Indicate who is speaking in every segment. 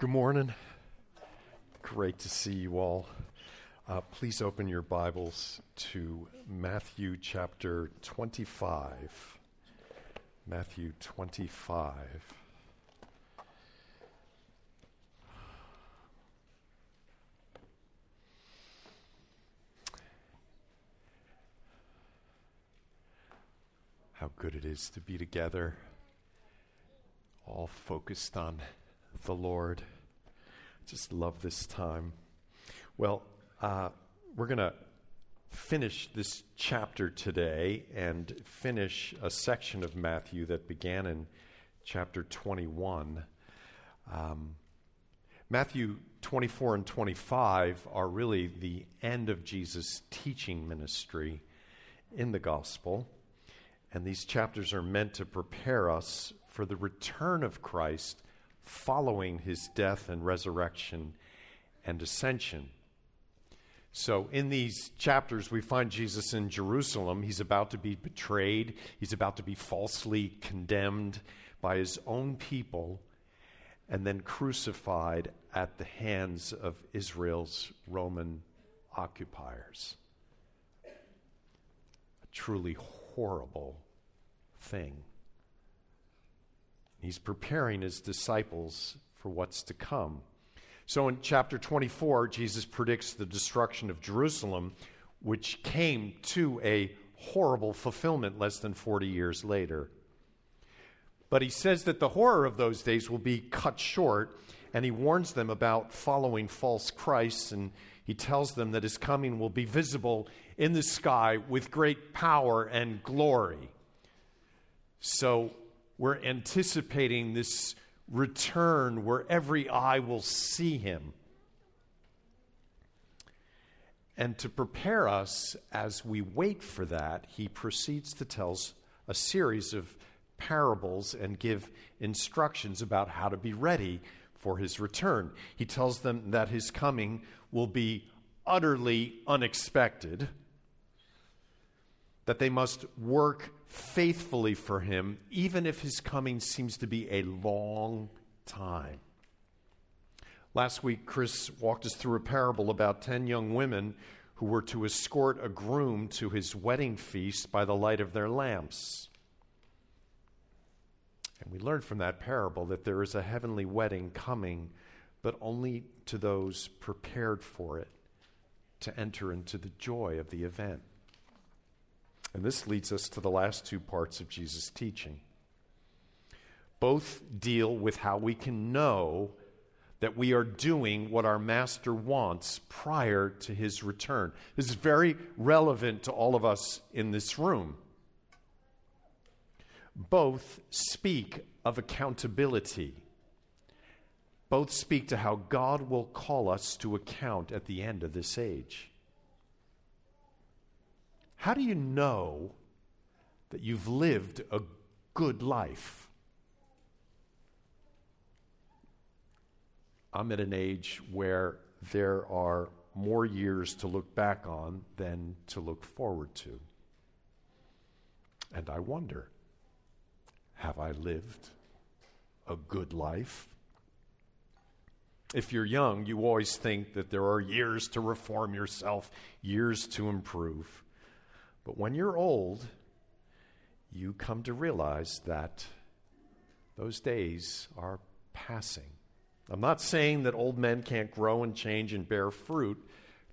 Speaker 1: Good morning. Great to see you all. Uh, please open your Bibles to Matthew chapter 25. Matthew 25. How good it is to be together, all focused on the Lord. Just love this time. Well, uh, we're going to finish this chapter today and finish a section of Matthew that began in chapter 21. Um, Matthew 24 and 25 are really the end of Jesus' teaching ministry in the gospel. And these chapters are meant to prepare us for the return of Christ following his death and resurrection and ascension. So, in these chapters, we find Jesus in Jerusalem. He's about to be betrayed, he's about to be falsely condemned by his own people, and then crucified at the hands of Israel's Roman occupiers. A truly horrible thing. He's preparing his disciples for what's to come. So in chapter 24, Jesus predicts the destruction of Jerusalem, which came to a horrible fulfillment less than 40 years later. But he says that the horror of those days will be cut short, and he warns them about following false Christs, and he tells them that his coming will be visible in the sky with great power and glory. So we're anticipating this return where every eye will see him. And to prepare us as we wait for that, he proceeds to tell us a series of parables and give instructions about how to be ready for his return. He tells them that his coming will be utterly unexpected, that they must work faithfully for him, even if his coming seems to be a long time. Last week, Chris walked us through a parable about 10 young women who were to escort a groom to his wedding feast by the light of their lamps. And we learned from that parable that there is a heavenly wedding coming, but only to those prepared for it to enter into the joy of the event. And this leads us to the last two parts of Jesus' teaching. Both deal with how we can know that we are doing what our master wants prior to his return. This is very relevant to all of us in this room. Both speak of accountability. Both speak to how God will call us to account at the end of this age. How do you know that you've lived a good life? I'm at an age where there are more years to look back on than to look forward to. And I wonder have I lived a good life? If you're young, you always think that there are years to reform yourself, years to improve. But when you're old, you come to realize that those days are passing. I'm not saying that old men can't grow and change and bear fruit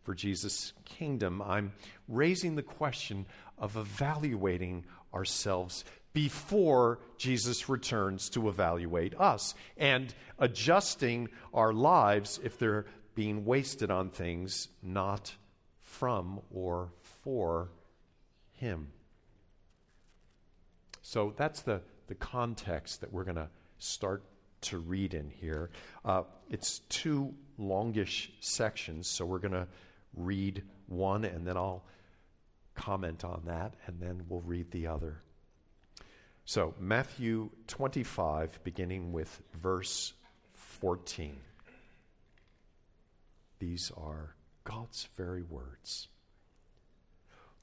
Speaker 1: for Jesus' kingdom. I'm raising the question of evaluating ourselves before Jesus returns to evaluate us and adjusting our lives if they're being wasted on things not from or for him. So that's the, the context that we're going to start to read in here. Uh, it's two longish sections, so we're going to read one and then I'll comment on that and then we'll read the other. So, Matthew 25, beginning with verse 14. These are God's very words.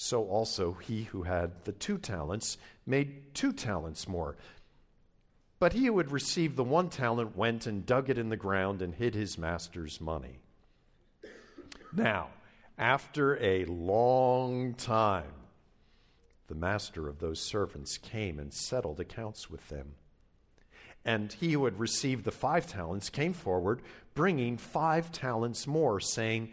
Speaker 1: So also he who had the two talents made two talents more. But he who had received the one talent went and dug it in the ground and hid his master's money. Now, after a long time, the master of those servants came and settled accounts with them. And he who had received the five talents came forward, bringing five talents more, saying,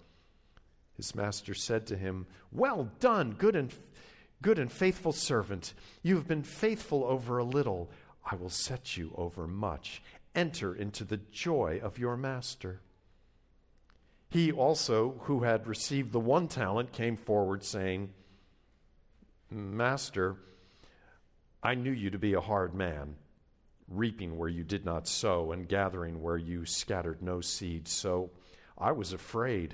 Speaker 1: His master said to him, Well done, good and, good and faithful servant. You have been faithful over a little. I will set you over much. Enter into the joy of your master. He also, who had received the one talent, came forward, saying, Master, I knew you to be a hard man, reaping where you did not sow, and gathering where you scattered no seed. So I was afraid,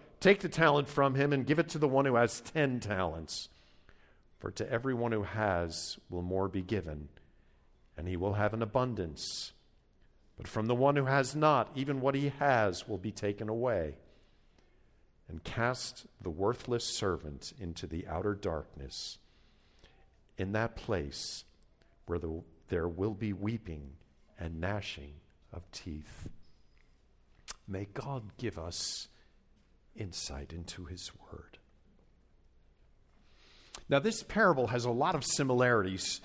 Speaker 1: take the talent from him and give it to the one who has ten talents. For to everyone who has will more be given, and he will have an abundance. But from the one who has not, even what he has will be taken away. And cast the worthless servant into the outer darkness in that place where the, there will be weeping and gnashing of teeth. May God give us insight into His Word. Now, this parable has a lot of similarities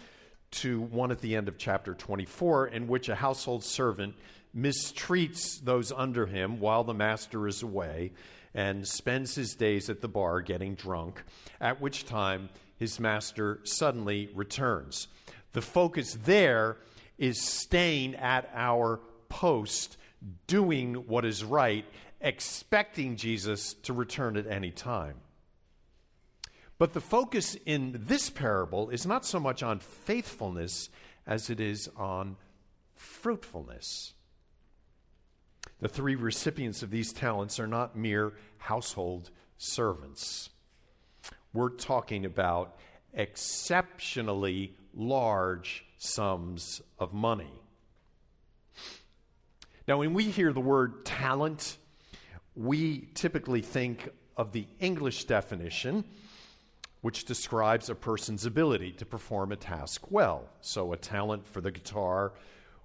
Speaker 1: to one at the end of chapter 24, in which a household servant mistreats those under him while the master is away and spends his days at the bar getting drunk, at which time his master suddenly returns. The focus there is staying at our post, doing what is right, expecting Jesus to return at any time. But the focus in this parable is not so much on faithfulness as it is on fruitfulness. The three recipients of these talents are not mere household servants we're talking about exceptionally large sums of money. Now, when we hear the word talent, we typically think of the English definition, which describes a person's ability to perform a task well. So, a talent for the guitar,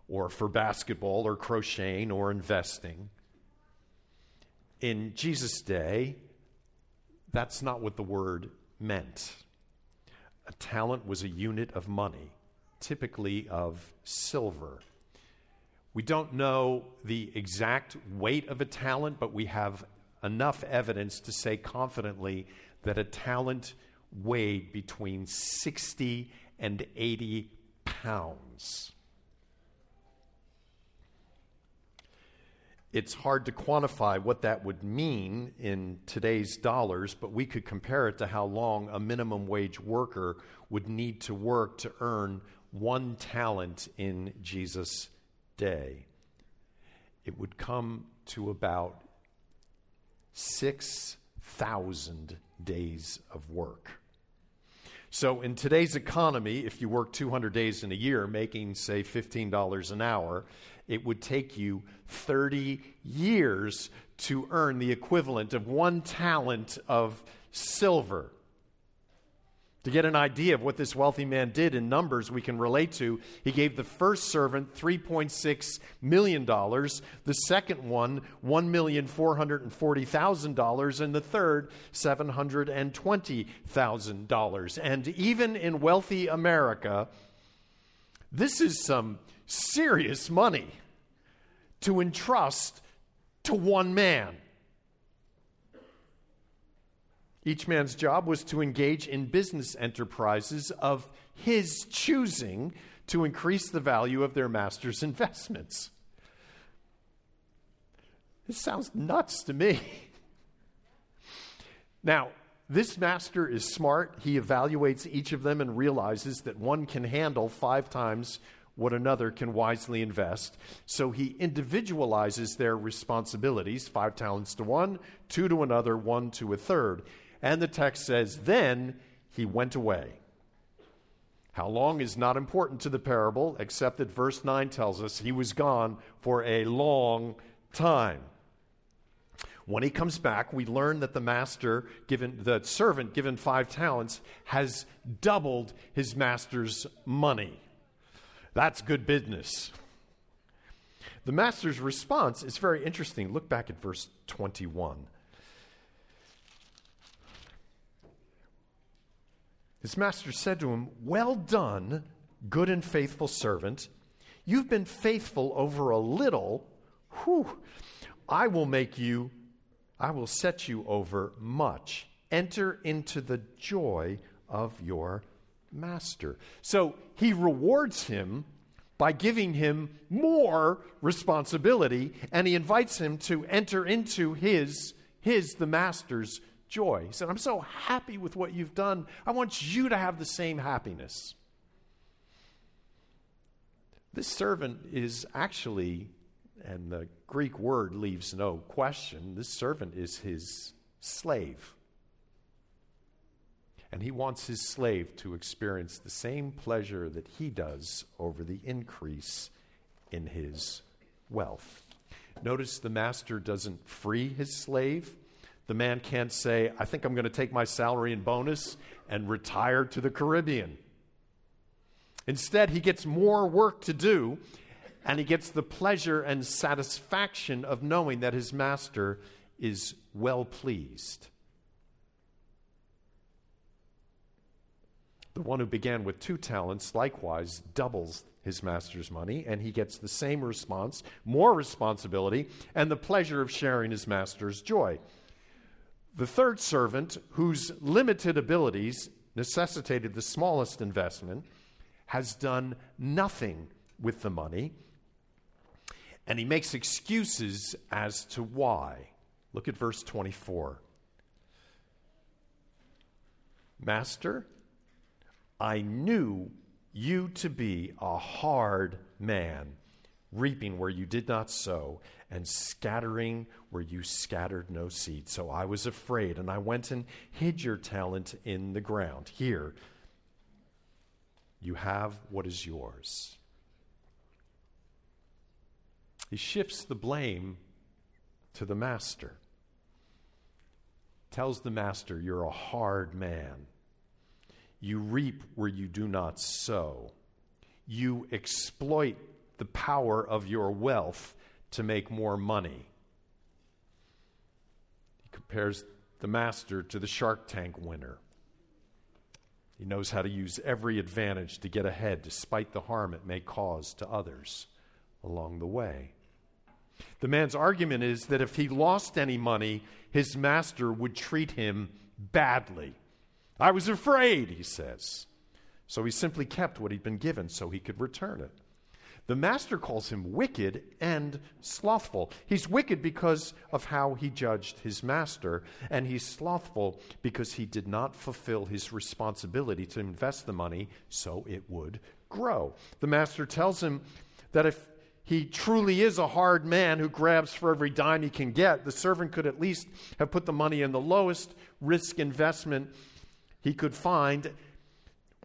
Speaker 1: or for basketball, or crocheting, or investing. In Jesus' day, that's not what the word meant. A talent was a unit of money, typically of silver. We don't know the exact weight of a talent, but we have enough evidence to say confidently that a talent weighed between 60 and 80 pounds. it's hard to quantify what that would mean in today's dollars, but we could compare it to how long a minimum wage worker would need to work to earn one talent in Jesus' day. It would come to about 6,000 days of work. So, in today's economy, if you work 200 days in a year, making, say, $15 an hour, it would take you 30 years to earn the equivalent of one talent of silver. To get an idea of what this wealthy man did in numbers we can relate to, he gave the first servant $3.6 million, the second one $1,440,000, and the third $720,000. And even in wealthy America, this is some serious money to entrust to one man. Each man's job was to engage in business enterprises of his choosing to increase the value of their master's investments. This sounds nuts to me. now, this master is smart. He evaluates each of them and realizes that one can handle five times what another can wisely invest. So he individualizes their responsibilities five talents to one, two to another, one to a third. And the text says, Then he went away. How long is not important to the parable, except that verse 9 tells us he was gone for a long time. When he comes back, we learn that the master, given the servant given five talents, has doubled his master's money. That's good business. The master's response is very interesting. Look back at verse 21. His master said to him, Well done, good and faithful servant. You've been faithful over a little. Whew, I will make you, I will set you over much. Enter into the joy of your master. So he rewards him by giving him more responsibility and he invites him to enter into his his the master's joy. He said, I'm so happy with what you've done. I want you to have the same happiness. This servant is actually, and the Greek word leaves no question, this servant is his slave. And he wants his slave to experience the same pleasure that he does over the increase in his wealth. Notice the master doesn't free his slave. The man can't say, I think I'm going to take my salary and bonus and retire to the Caribbean. Instead, he gets more work to do, and he gets the pleasure and satisfaction of knowing that his master is well pleased. The one who began with two talents likewise doubles his master's money, and he gets the same response, more responsibility, and the pleasure of sharing his master's joy. The third servant, whose limited abilities necessitated the smallest investment, has done nothing with the money, and he makes excuses as to why. Look at verse 24. Master, I knew you to be a hard man, reaping where you did not sow, and scattering where you scattered no seed. So I was afraid, and I went and hid your talent in the ground. Here, you have what is yours. He shifts the blame to the master. Tells the master, You're a hard man. You reap where you do not sow. You exploit the power of your wealth to make more money. He compares the master to the Shark Tank winner. He knows how to use every advantage to get ahead despite the harm it may cause to others along the way. The man's argument is that if he lost any money, his master would treat him badly. I was afraid, he says. So he simply kept what he'd been given so he could return it. The master calls him wicked and slothful. He's wicked because of how he judged his master, and he's slothful because he did not fulfill his responsibility to invest the money so it would grow. The master tells him that if he truly is a hard man who grabs for every dime he can get, the servant could at least have put the money in the lowest risk investment he could find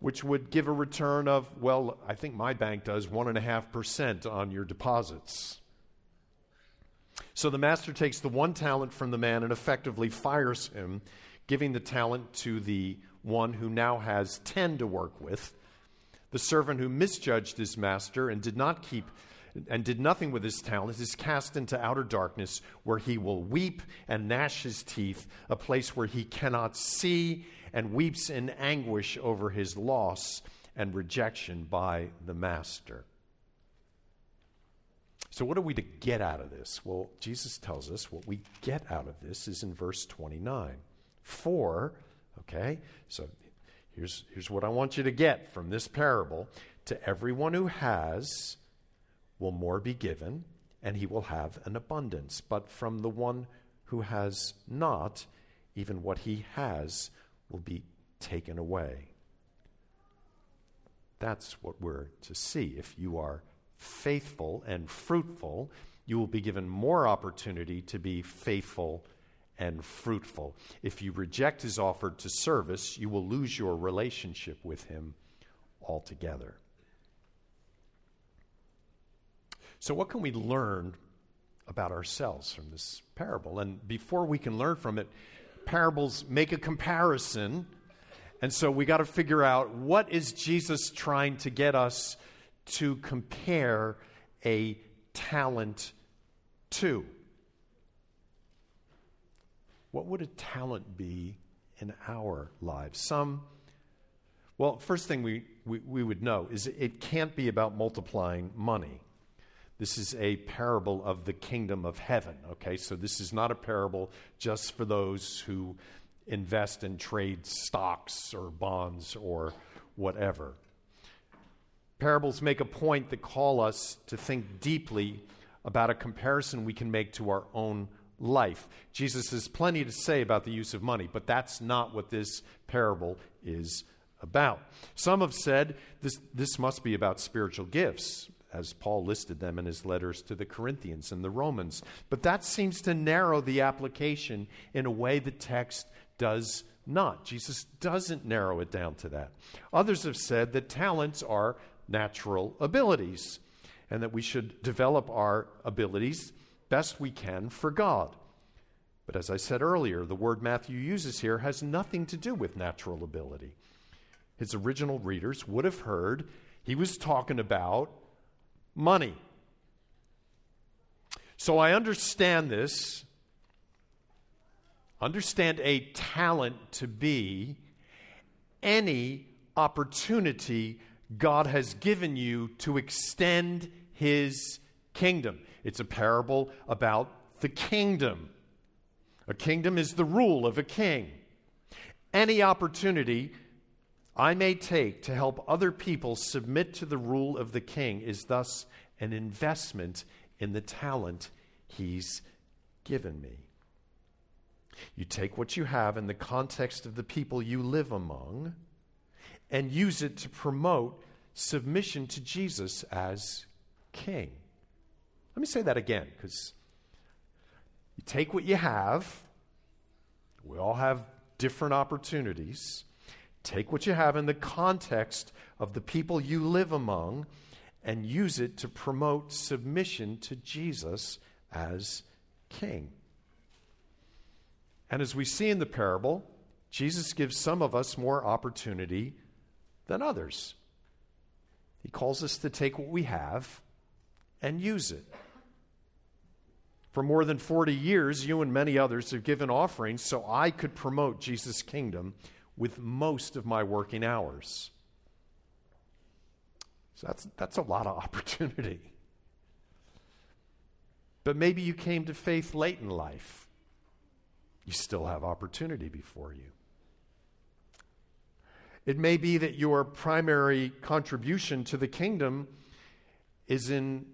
Speaker 1: which would give a return of, well, I think my bank does 1.5% on your deposits. So the master takes the one talent from the man and effectively fires him, giving the talent to the one who now has 10 to work with. The servant who misjudged his master and did not keep and did nothing with his talent is cast into outer darkness where he will weep and gnash his teeth, a place where he cannot see and weeps in anguish over his loss and rejection by the master. So, what are we to get out of this? Well, Jesus tells us what we get out of this is in verse 29. For, okay, so here's, here's what I want you to get from this parable. To everyone who has, will more be given, and he will have an abundance. But from the one who has not, even what he has will be taken away. That's what we're to see. If you are faithful and fruitful, you will be given more opportunity to be faithful and fruitful. If you reject his offer to service, you will lose your relationship with him altogether. So, what can we learn about ourselves from this parable? And before we can learn from it, parables make a comparison. And so we got to figure out what is Jesus trying to get us to compare a talent to? What would a talent be in our lives? Some, well, first thing we, we, we would know is it can't be about multiplying money. This is a parable of the kingdom of heaven, okay? So this is not a parable just for those who invest and trade stocks or bonds or whatever. Parables make a point that call us to think deeply about a comparison we can make to our own life. Jesus has plenty to say about the use of money, but that's not what this parable is about. Some have said this, this must be about spiritual gifts as Paul listed them in his letters to the Corinthians and the Romans. But that seems to narrow the application in a way the text does not. Jesus doesn't narrow it down to that. Others have said that talents are natural abilities and that we should develop our abilities best we can for God. But as I said earlier, the word Matthew uses here has nothing to do with natural ability. His original readers would have heard he was talking about money. So I understand this. Understand a talent to be any opportunity God has given you to extend his kingdom. It's a parable about the kingdom. A kingdom is the rule of a king. Any opportunity I may take to help other people submit to the rule of the king is thus an investment in the talent he's given me. You take what you have in the context of the people you live among and use it to promote submission to Jesus as king. Let me say that again because you take what you have, we all have different opportunities Take what you have in the context of the people you live among and use it to promote submission to Jesus as king. And as we see in the parable, Jesus gives some of us more opportunity than others. He calls us to take what we have and use it. For more than 40 years, you and many others have given offerings so I could promote Jesus' kingdom with most of my working hours. So that's, that's a lot of opportunity. But maybe you came to faith late in life. You still have opportunity before you. It may be that your primary contribution to the kingdom is in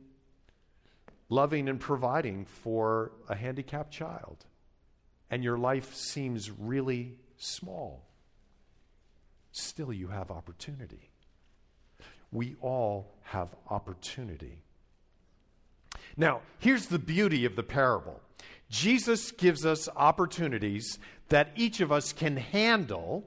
Speaker 1: loving and providing for a handicapped child, and your life seems really small still you have opportunity. We all have opportunity. Now, here's the beauty of the parable Jesus gives us opportunities that each of us can handle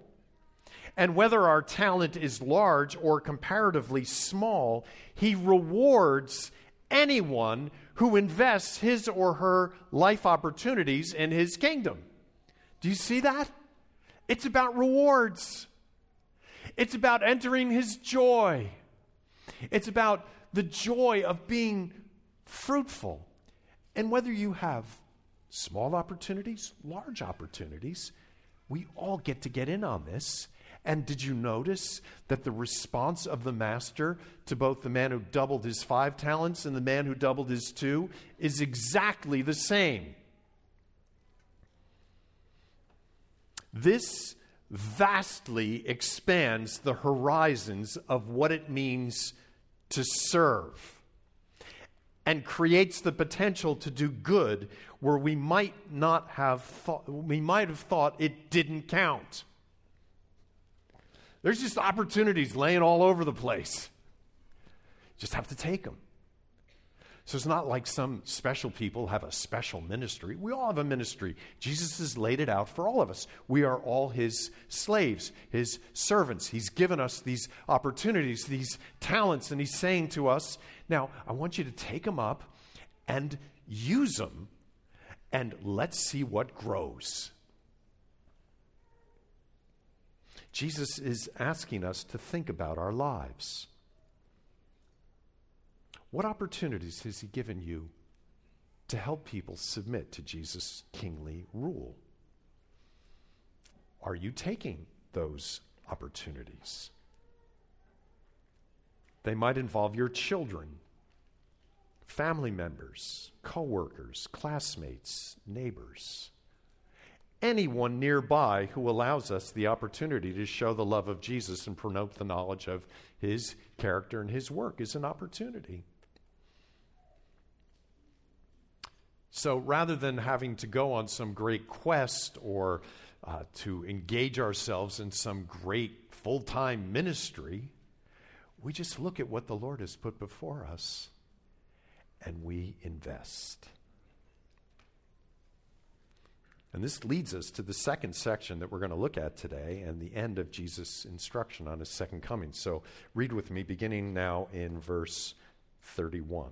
Speaker 1: And whether our talent is large or comparatively small, He rewards anyone who invests his or her life opportunities in His kingdom. Do you see that? It's about rewards, it's about entering His joy, it's about the joy of being fruitful. And whether you have small opportunities, large opportunities, we all get to get in on this. And did you notice that the response of the master to both the man who doubled his five talents and the man who doubled his two is exactly the same? This vastly expands the horizons of what it means to serve and creates the potential to do good where we might not have thought we might have thought it didn't count. There's just opportunities laying all over the place. Just have to take them so it's not like some special people have a special ministry. We all have a ministry. Jesus has laid it out for all of us. We are all his slaves, his servants. He's given us these opportunities, these talents, and he's saying to us, now, I want you to take them up and use them, and let's see what grows. Jesus is asking us to think about our lives. What opportunities has He given you to help people submit to Jesus' kingly rule? Are you taking those opportunities? They might involve your children, family members, coworkers, classmates, neighbors. Anyone nearby who allows us the opportunity to show the love of Jesus and promote the knowledge of his character and his work is an opportunity. So rather than having to go on some great quest or uh, to engage ourselves in some great full time ministry, we just look at what the Lord has put before us and we invest. And this leads us to the second section that we're going to look at today and the end of Jesus' instruction on his second coming. So read with me, beginning now in verse 31.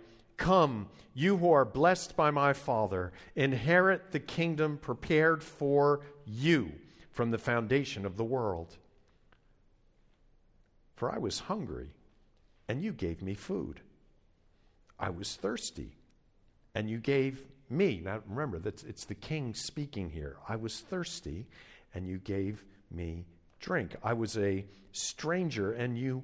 Speaker 1: Come, you who are blessed by my Father, inherit the kingdom prepared for you from the foundation of the world. For I was hungry, and you gave me food. I was thirsty, and you gave me. Now remember, that's, it's the king speaking here. I was thirsty, and you gave me drink. I was a stranger, and you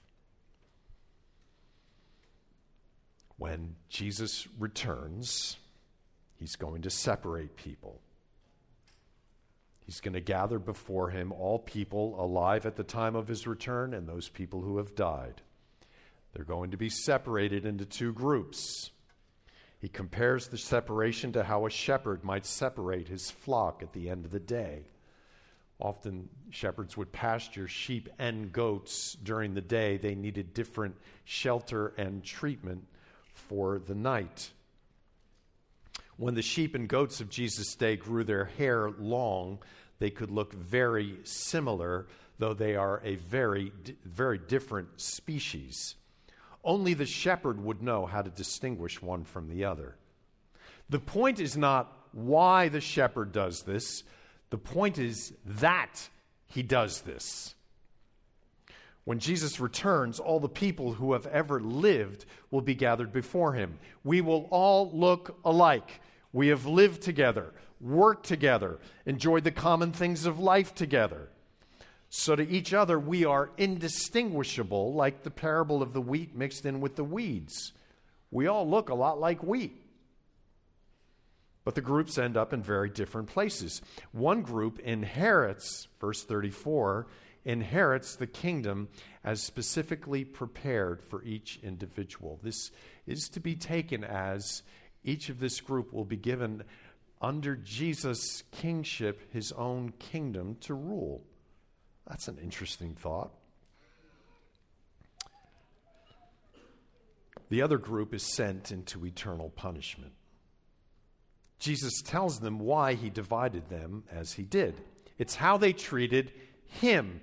Speaker 1: When Jesus returns, he's going to separate people. He's going to gather before him all people alive at the time of his return and those people who have died. They're going to be separated into two groups. He compares the separation to how a shepherd might separate his flock at the end of the day. Often, shepherds would pasture sheep and goats during the day. They needed different shelter and treatment for the night. When the sheep and goats of Jesus' day grew their hair long, they could look very similar, though they are a very, very different species. Only the shepherd would know how to distinguish one from the other. The point is not why the shepherd does this, the point is that he does this. When Jesus returns, all the people who have ever lived will be gathered before him. We will all look alike. We have lived together, worked together, enjoyed the common things of life together. So to each other, we are indistinguishable, like the parable of the wheat mixed in with the weeds. We all look a lot like wheat. But the groups end up in very different places. One group inherits, verse 34, inherits the kingdom as specifically prepared for each individual. This is to be taken as each of this group will be given under Jesus' kingship his own kingdom to rule. That's an interesting thought. The other group is sent into eternal punishment. Jesus tells them why he divided them as he did. It's how they treated him.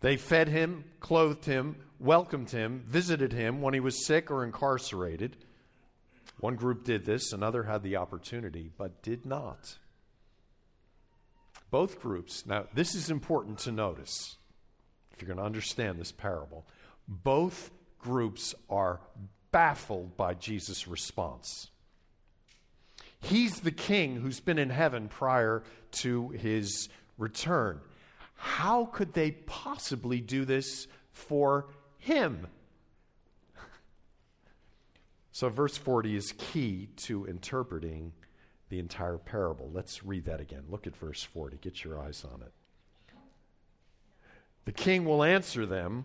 Speaker 1: They fed him, clothed him, welcomed him, visited him when he was sick or incarcerated. One group did this, another had the opportunity, but did not. Both groups, now this is important to notice if you're going to understand this parable. Both groups are baffled by Jesus' response. He's the king who's been in heaven prior to his return. How could they possibly do this for him? So, verse 40 is key to interpreting the entire parable. Let's read that again. Look at verse 40. Get your eyes on it. The king will answer them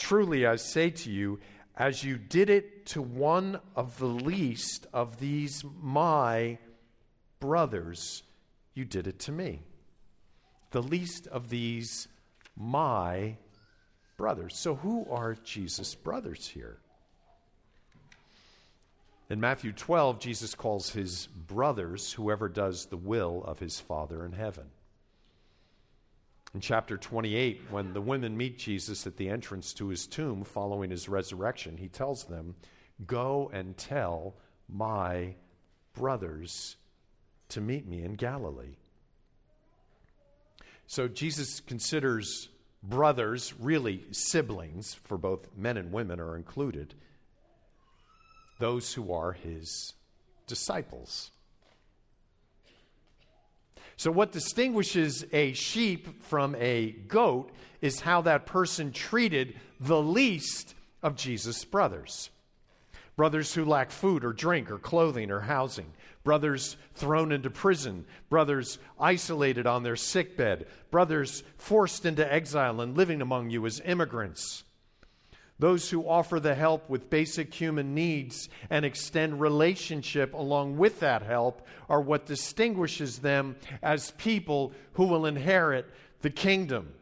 Speaker 1: Truly, I say to you, as you did it to one of the least of these my brothers, you did it to me. The least of these my brothers. So, who are Jesus' brothers here? In Matthew 12, Jesus calls his brothers whoever does the will of his Father in heaven. In chapter 28, when the women meet Jesus at the entrance to his tomb following his resurrection, he tells them, Go and tell my brothers to meet me in Galilee. So Jesus considers brothers, really siblings, for both men and women are included, those who are his disciples. So, what distinguishes a sheep from a goat is how that person treated the least of Jesus' brothers. Brothers who lack food or drink or clothing or housing. Brothers thrown into prison. Brothers isolated on their sickbed. Brothers forced into exile and living among you as immigrants. Those who offer the help with basic human needs and extend relationship along with that help are what distinguishes them as people who will inherit the kingdom.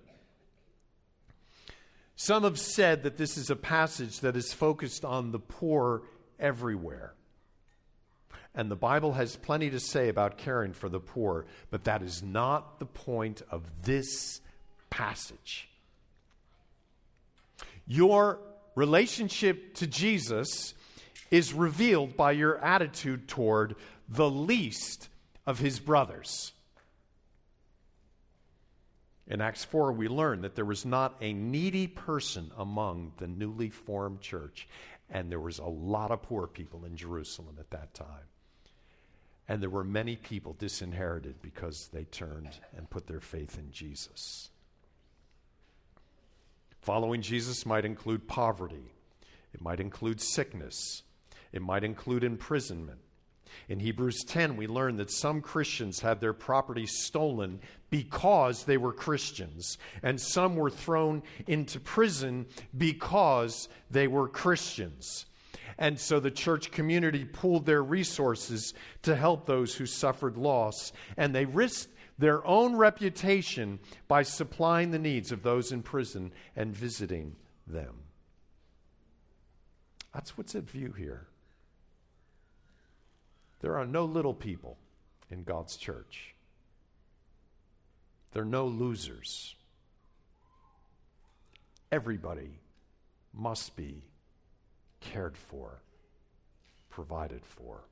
Speaker 1: Some have said that this is a passage that is focused on the poor everywhere. And the Bible has plenty to say about caring for the poor, but that is not the point of this passage. Your relationship to Jesus is revealed by your attitude toward the least of his brothers. In Acts 4, we learn that there was not a needy person among the newly formed church, and there was a lot of poor people in Jerusalem at that time. And there were many people disinherited because they turned and put their faith in Jesus. Following Jesus might include poverty, it might include sickness, it might include imprisonment. In Hebrews 10, we learn that some Christians had their property stolen because they were Christians, and some were thrown into prison because they were Christians. And so the church community pooled their resources to help those who suffered loss, and they risked their own reputation by supplying the needs of those in prison and visiting them. That's what's at view here. There are no little people in God's church. There are no losers. Everybody must be cared for, provided for,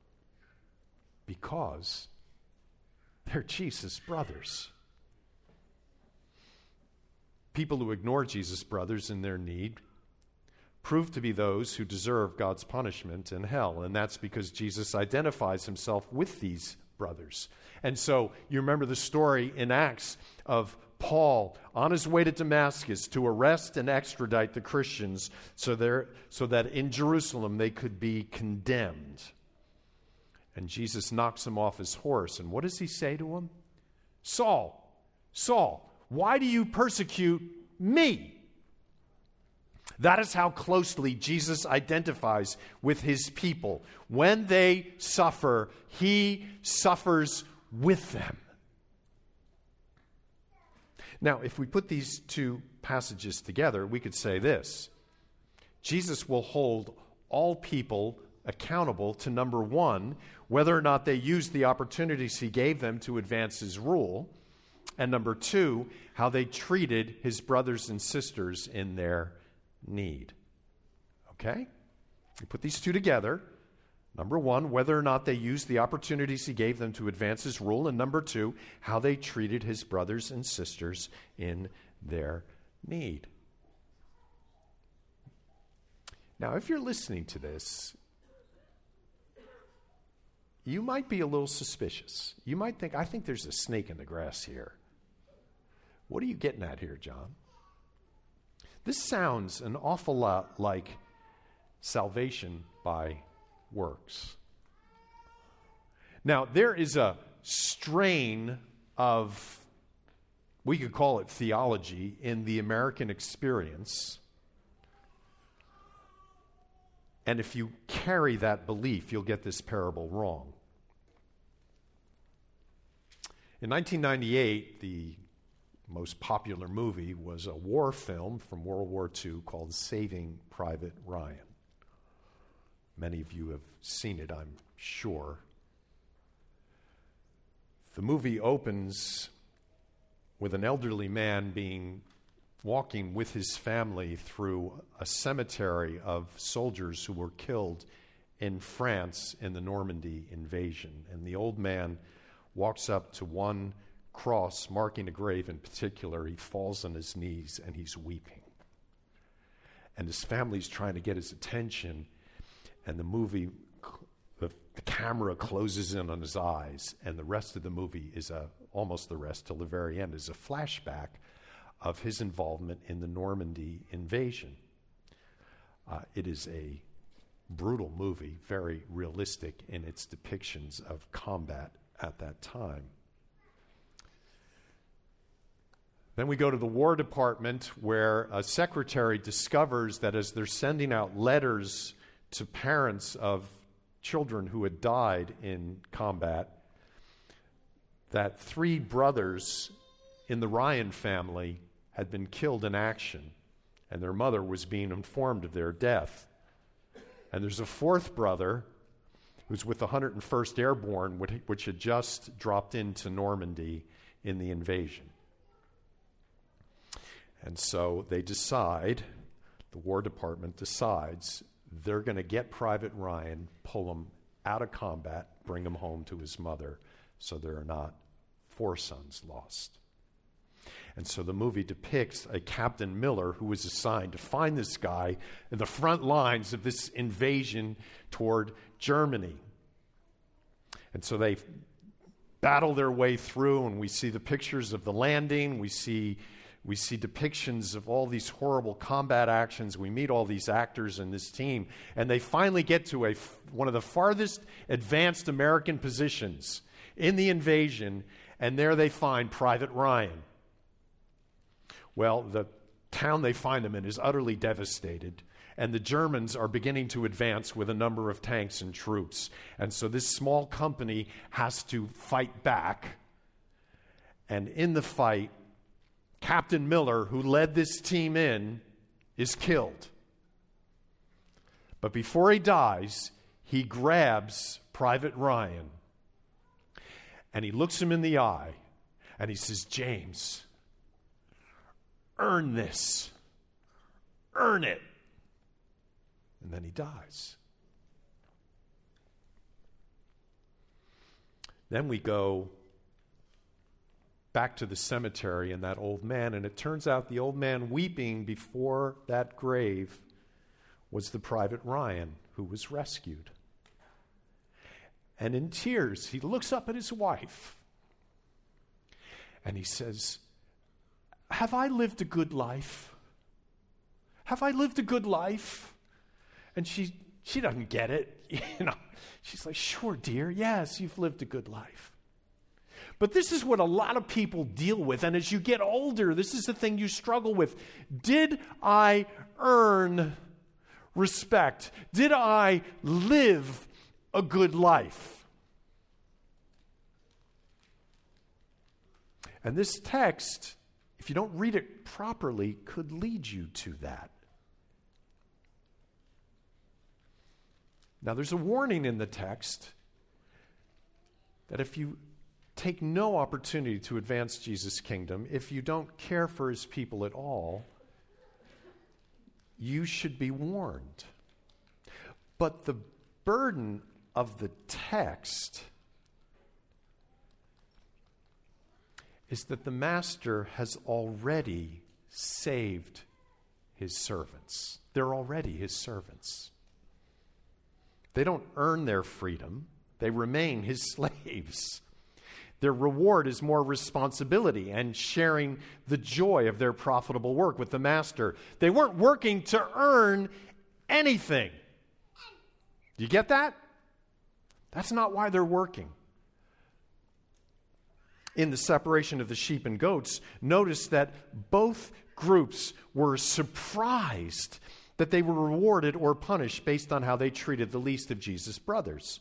Speaker 1: because they're Jesus' brothers. People who ignore Jesus' brothers in their need prove to be those who deserve God's punishment in hell. And that's because Jesus identifies himself with these brothers. And so you remember the story in Acts of Paul on his way to Damascus to arrest and extradite the Christians so, there, so that in Jerusalem they could be condemned. And Jesus knocks him off his horse. And what does he say to him? Saul, Saul, why do you persecute me? That is how closely Jesus identifies with his people. When they suffer, he suffers with them. Now, if we put these two passages together, we could say this Jesus will hold all people accountable to number one, whether or not they used the opportunities he gave them to advance his rule, and number two, how they treated his brothers and sisters in their need. Okay? You put these two together. Number one, whether or not they used the opportunities he gave them to advance his rule. And number two, how they treated his brothers and sisters in their need. Now, if you're listening to this, you might be a little suspicious. You might think, I think there's a snake in the grass here. What are you getting at here, John? This sounds an awful lot like salvation by works. Now, there is a strain of, we could call it theology, in the American experience. And if you carry that belief, you'll get this parable wrong. In 1998, the most popular movie was a war film from World War II called Saving Private Ryan. Many of you have seen it, I'm sure. The movie opens with an elderly man being walking with his family through a cemetery of soldiers who were killed in France in the Normandy invasion. And the old man walks up to one cross marking a grave in particular, he falls on his knees and he's weeping. And his family's trying to get his attention, and the movie, the, the camera closes in on his eyes, and the rest of the movie is a, almost the rest till the very end, is a flashback of his involvement in the Normandy invasion. Uh, it is a brutal movie, very realistic in its depictions of combat at that time. Then we go to the War Department, where a secretary discovers that as they're sending out letters to parents of children who had died in combat, that three brothers in the Ryan family had been killed in action, and their mother was being informed of their death. And there's a fourth brother who's with the 101st Airborne, which had just dropped into Normandy in the invasion. And so they decide, the War Department decides, they're going to get Private Ryan, pull him out of combat, bring him home to his mother, so there are not four sons lost. And so the movie depicts a Captain Miller who was assigned to find this guy in the front lines of this invasion toward Germany. And so they battle their way through, and we see the pictures of the landing. We see, we see depictions of all these horrible combat actions. We meet all these actors in this team, and they finally get to a, one of the farthest advanced American positions in the invasion, and there they find Private Ryan. Well, the town they find him in is utterly devastated and the Germans are beginning to advance with a number of tanks and troops. And so this small company has to fight back. And in the fight, Captain Miller, who led this team in, is killed. But before he dies, he grabs Private Ryan and he looks him in the eye and he says, James, earn this. Earn it and then he dies. Then we go back to the cemetery and that old man, and it turns out the old man weeping before that grave was the private Ryan who was rescued. And in tears, he looks up at his wife and he says, Have I lived a good life? Have I lived a good life? And she, she doesn't get it. You know, she's like, sure, dear, yes, you've lived a good life. But this is what a lot of people deal with. And as you get older, this is the thing you struggle with. Did I earn respect? Did I live a good life? And this text, if you don't read it properly, could lead you to that. Now, there's a warning in the text that if you take no opportunity to advance Jesus' kingdom, if you don't care for his people at all, you should be warned. But the burden of the text is that the master has already saved his servants. They're already his servants. They don't earn their freedom, they remain his slaves. Their reward is more responsibility and sharing the joy of their profitable work with the master. They weren't working to earn anything. Do you get that? That's not why they're working. In the separation of the sheep and goats, notice that both groups were surprised that they were rewarded or punished based on how they treated the least of Jesus' brothers.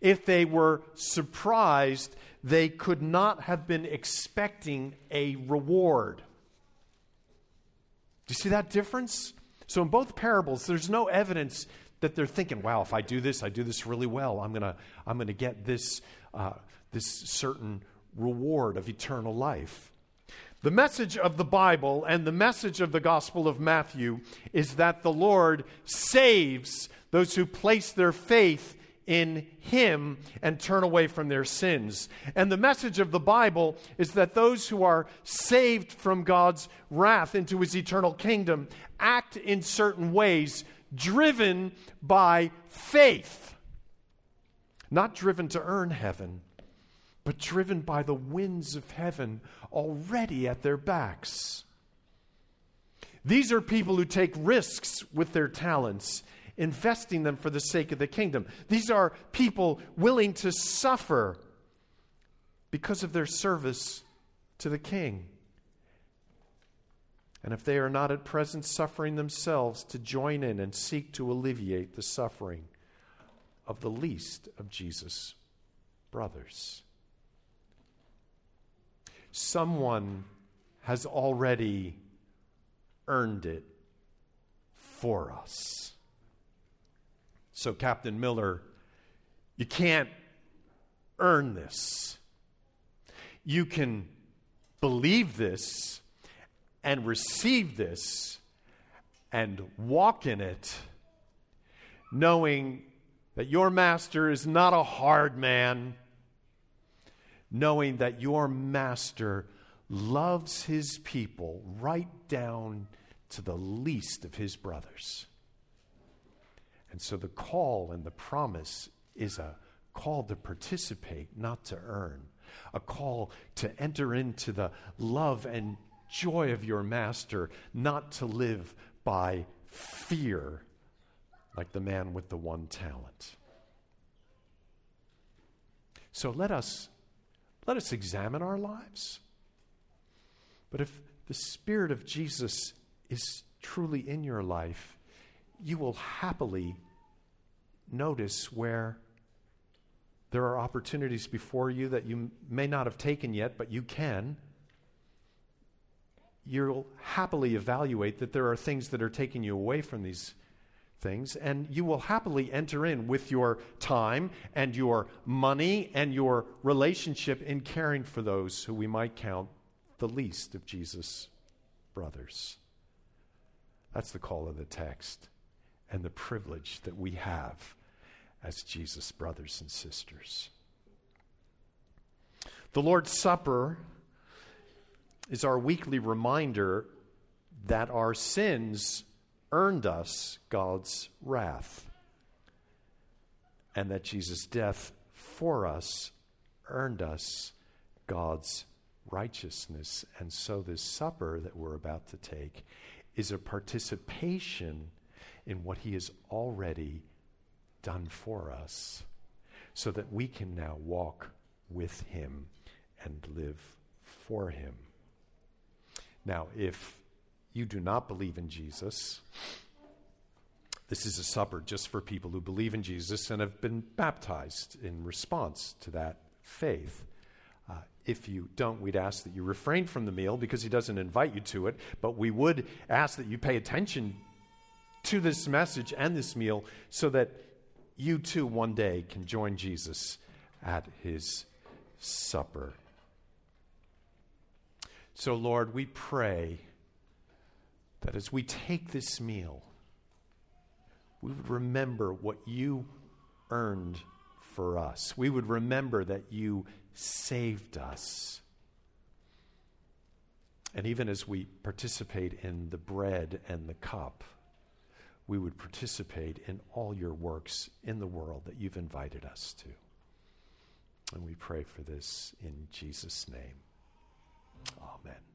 Speaker 1: If they were surprised, they could not have been expecting a reward. Do you see that difference? So, in both parables, there's no evidence that they're thinking, wow, if I do this, I do this really well, I'm going to I'm to get this, uh, this certain reward of eternal life. The message of the Bible and the message of the Gospel of Matthew is that the Lord saves those who place their faith in Him and turn away from their sins. And the message of the Bible is that those who are saved from God's wrath into His eternal kingdom act in certain ways driven by faith, not driven to earn heaven but driven by the winds of heaven already at their backs. These are people who take risks with their talents, investing them for the sake of the kingdom. These are people willing to suffer because of their service to the king. And if they are not at present suffering themselves, to join in and seek to alleviate the suffering of the least of Jesus' brothers someone has already earned it for us. So, Captain Miller, you can't earn this. You can believe this and receive this and walk in it, knowing that your master is not a hard man knowing that your master loves his people right down to the least of his brothers. And so the call and the promise is a call to participate, not to earn, a call to enter into the love and joy of your master, not to live by fear like the man with the one talent. So let us let us examine our lives. But if the spirit of Jesus is truly in your life, you will happily notice where there are opportunities before you that you may not have taken yet, but you can. You'll happily evaluate that there are things that are taking you away from these things, and you will happily enter in with your time and your money and your relationship in caring for those who we might count the least of Jesus' brothers. That's the call of the text and the privilege that we have as Jesus' brothers and sisters. The Lord's Supper is our weekly reminder that our sins earned us God's wrath, and that Jesus' death for us earned us God's righteousness. And so, this supper that we're about to take is a participation in what He has already done for us, so that we can now walk with Him and live for Him. Now, if you do not believe in Jesus, this is a supper just for people who believe in Jesus and have been baptized in response to that faith. Uh, if you don't, we'd ask that you refrain from the meal because he doesn't invite you to it, but we would ask that you pay attention to this message and this meal so that you too one day can join Jesus at his supper. So, Lord, we pray that as we take this meal, we would remember what you earned for us. We would remember that you saved us. And even as we participate in the bread and the cup, we would participate in all your works in the world that you've invited us to. And we pray for this in Jesus' name. Amen.